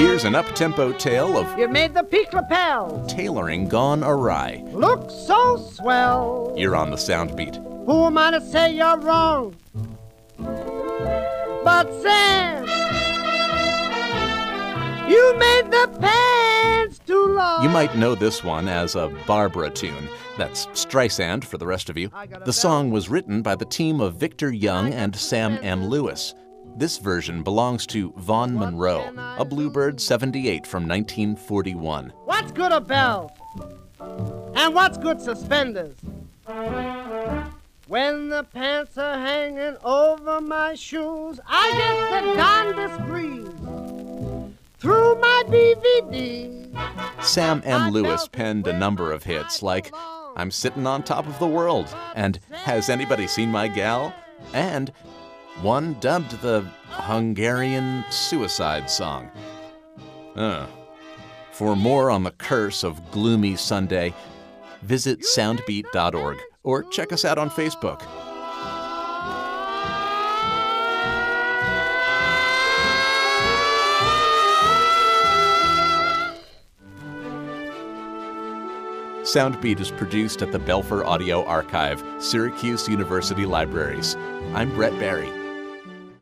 Here's an up-tempo tale of You made the peak lapel tailoring gone awry. look so swell. You're on the sound beat. Who am I to say you're wrong? But Sam, you made the pants too long. You might know this one as a Barbra tune. That's Streisand for the rest of you. The song was written by the team of Victor Young and Sam M. Lewis. This version belongs to Vaughn Monroe, a Bluebird 78 from 1941. What's good a belt? And what's good suspenders? When the pants are hanging over my shoes, I get the darndest breeze through my BVD. Sam M. Lewis penned a number of hits like I'm Sitting on Top of the World and Has Anybody Seen My Gal? and one dubbed the Hungarian Suicide Song. Uh. For more on the curse of gloomy Sunday, visit soundbeat.org or check us out on Facebook. Soundbeat is produced at the Belfer Audio Archive, Syracuse University Libraries. I'm Brett Barry.